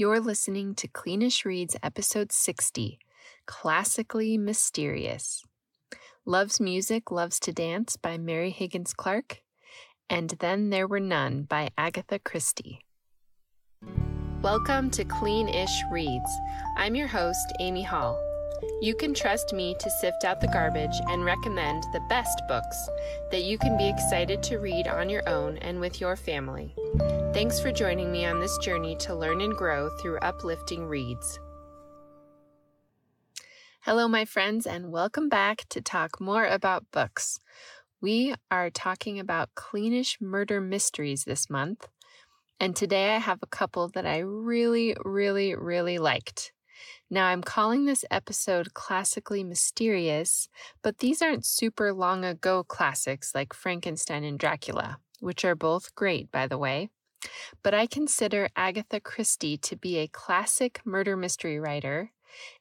You're listening to Cleanish Reads episode 60 Classically Mysterious. Loves Music, Loves to Dance by Mary Higgins Clark, and Then There Were None by Agatha Christie. Welcome to Cleanish Reads. I'm your host, Amy Hall. You can trust me to sift out the garbage and recommend the best books that you can be excited to read on your own and with your family. Thanks for joining me on this journey to learn and grow through uplifting reads. Hello, my friends, and welcome back to talk more about books. We are talking about cleanish murder mysteries this month, and today I have a couple that I really, really, really liked. Now, I'm calling this episode classically mysterious, but these aren't super long ago classics like Frankenstein and Dracula, which are both great, by the way. But I consider Agatha Christie to be a classic murder mystery writer,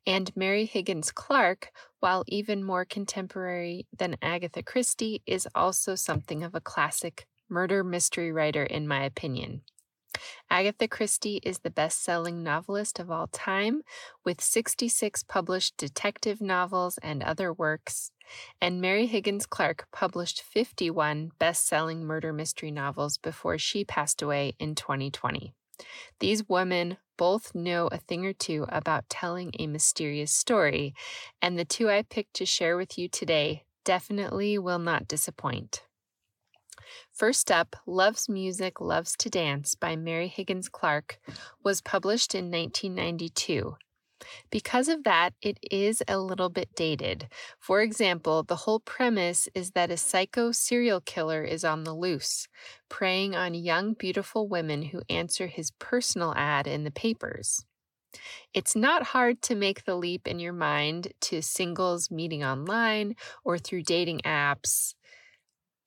and Mary Higgins Clark, while even more contemporary than Agatha Christie, is also something of a classic murder mystery writer, in my opinion. Agatha Christie is the best selling novelist of all time, with 66 published detective novels and other works, and Mary Higgins Clark published 51 best selling murder mystery novels before she passed away in 2020. These women both know a thing or two about telling a mysterious story, and the two I picked to share with you today definitely will not disappoint. First up, Loves Music, Loves to Dance by Mary Higgins Clark was published in 1992. Because of that, it is a little bit dated. For example, the whole premise is that a psycho serial killer is on the loose, preying on young, beautiful women who answer his personal ad in the papers. It's not hard to make the leap in your mind to singles meeting online or through dating apps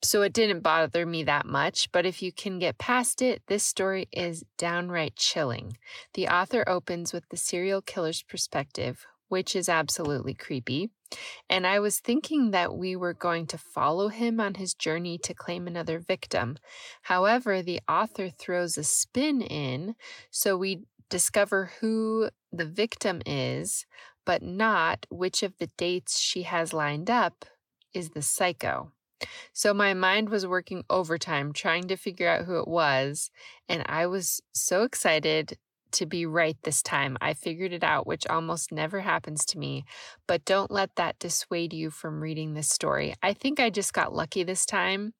so it didn't bother me that much, but if you can get past it, this story is downright chilling. The author opens with the serial killer's perspective, which is absolutely creepy. And I was thinking that we were going to follow him on his journey to claim another victim. However, the author throws a spin in, so we discover who the victim is, but not which of the dates she has lined up is the psycho. So my mind was working overtime trying to figure out who it was. And I was so excited to be right this time. I figured it out, which almost never happens to me. But don't let that dissuade you from reading this story. I think I just got lucky this time.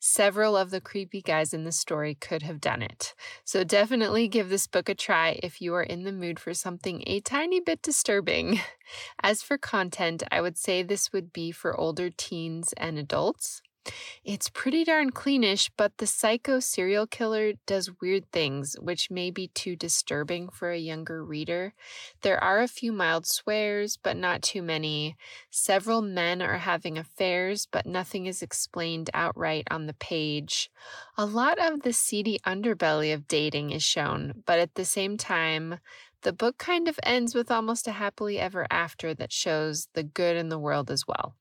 Several of the creepy guys in the story could have done it. So definitely give this book a try if you are in the mood for something a tiny bit disturbing. As for content, I would say this would be for older teens and adults. It's pretty darn cleanish, but the psycho serial killer does weird things, which may be too disturbing for a younger reader. There are a few mild swears, but not too many. Several men are having affairs, but nothing is explained outright on the page. A lot of the seedy underbelly of dating is shown, but at the same time, the book kind of ends with almost a happily ever after that shows the good in the world as well.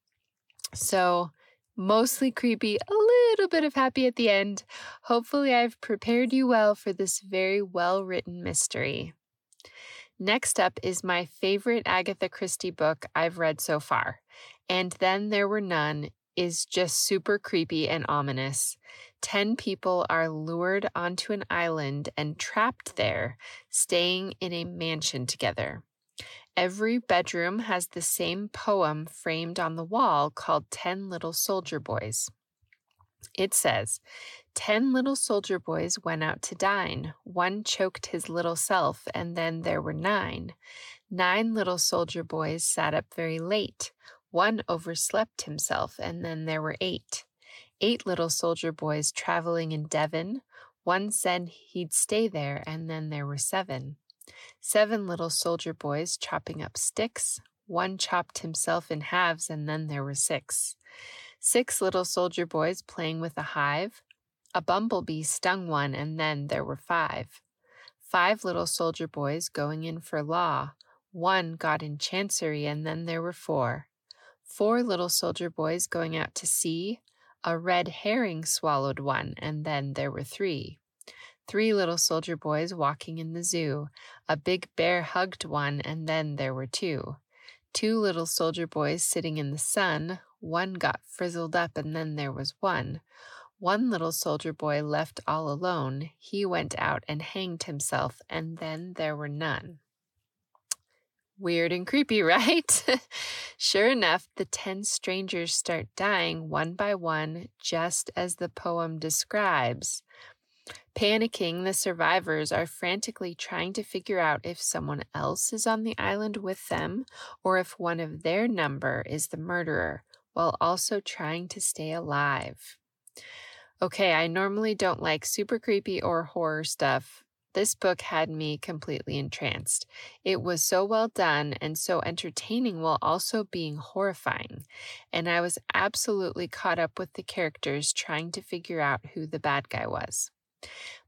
So, mostly creepy, a little bit of happy at the end. Hopefully, I've prepared you well for this very well written mystery. Next up is my favorite Agatha Christie book I've read so far. And Then There Were None is just super creepy and ominous. Ten people are lured onto an island and trapped there, staying in a mansion together. Every bedroom has the same poem framed on the wall called Ten Little Soldier Boys. It says, Ten little soldier boys went out to dine. One choked his little self, and then there were nine. Nine little soldier boys sat up very late. One overslept himself, and then there were eight. Eight little soldier boys traveling in Devon. One said he'd stay there, and then there were seven. Seven little soldier boys chopping up sticks. One chopped himself in halves, and then there were six. Six little soldier boys playing with a hive. A bumblebee stung one, and then there were five. Five little soldier boys going in for law. One got in chancery, and then there were four. Four little soldier boys going out to sea. A red herring swallowed one, and then there were three. Three little soldier boys walking in the zoo. A big bear hugged one, and then there were two. Two little soldier boys sitting in the sun. One got frizzled up, and then there was one. One little soldier boy left all alone. He went out and hanged himself, and then there were none. Weird and creepy, right? sure enough, the 10 strangers start dying one by one, just as the poem describes. Panicking, the survivors are frantically trying to figure out if someone else is on the island with them or if one of their number is the murderer, while also trying to stay alive. Okay, I normally don't like super creepy or horror stuff. This book had me completely entranced. It was so well done and so entertaining while also being horrifying. And I was absolutely caught up with the characters trying to figure out who the bad guy was.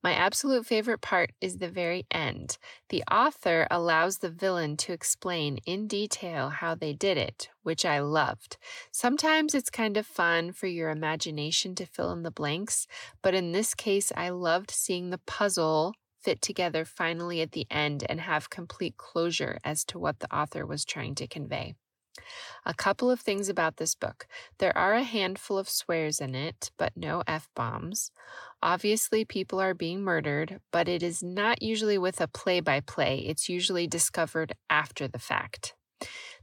My absolute favorite part is the very end. The author allows the villain to explain in detail how they did it, which I loved. Sometimes it's kind of fun for your imagination to fill in the blanks, but in this case, I loved seeing the puzzle fit together finally at the end and have complete closure as to what the author was trying to convey. A couple of things about this book. There are a handful of swears in it, but no F bombs. Obviously, people are being murdered, but it is not usually with a play by play. It's usually discovered after the fact.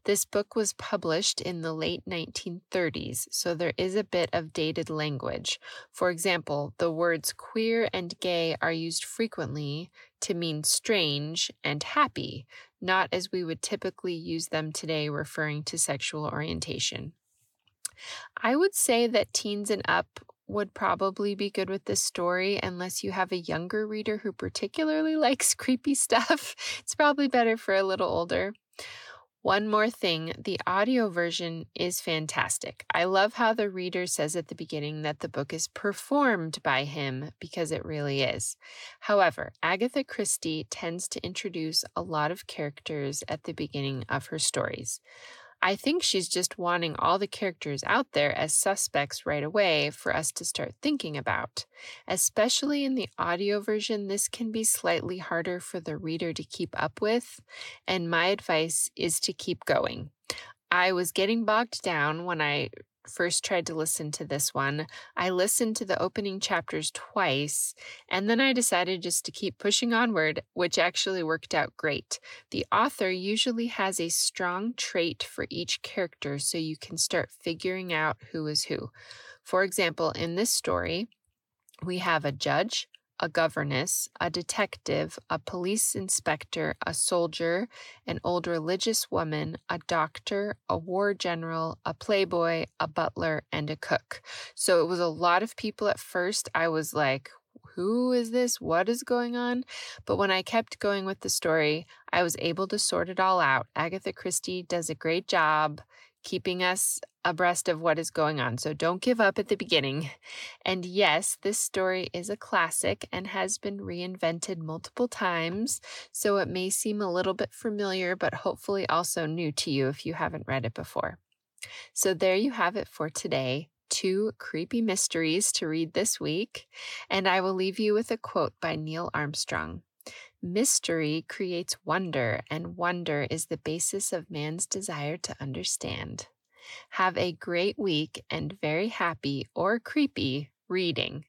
This book was published in the late 1930s, so there is a bit of dated language. For example, the words queer and gay are used frequently to mean strange and happy, not as we would typically use them today referring to sexual orientation. I would say that teens and up would probably be good with this story unless you have a younger reader who particularly likes creepy stuff. It's probably better for a little older. One more thing the audio version is fantastic. I love how the reader says at the beginning that the book is performed by him because it really is. However, Agatha Christie tends to introduce a lot of characters at the beginning of her stories. I think she's just wanting all the characters out there as suspects right away for us to start thinking about. Especially in the audio version, this can be slightly harder for the reader to keep up with, and my advice is to keep going. I was getting bogged down when I first tried to listen to this one, I listened to the opening chapters twice, and then I decided just to keep pushing onward, which actually worked out great. The author usually has a strong trait for each character so you can start figuring out who is who. For example, in this story, we have a judge, a governess, a detective, a police inspector, a soldier, an old religious woman, a doctor, a war general, a playboy, a butler, and a cook. So it was a lot of people at first. I was like, who is this? What is going on? But when I kept going with the story, I was able to sort it all out. Agatha Christie does a great job keeping us abreast of what is going on. So don't give up at the beginning. And yes, this story is a classic and has been reinvented multiple times. So it may seem a little bit familiar, but hopefully also new to you if you haven't read it before. So there you have it for today. Two creepy mysteries to read this week. And I will leave you with a quote by Neil Armstrong. Mystery creates wonder, and wonder is the basis of man's desire to understand. Have a great week and very happy or creepy reading.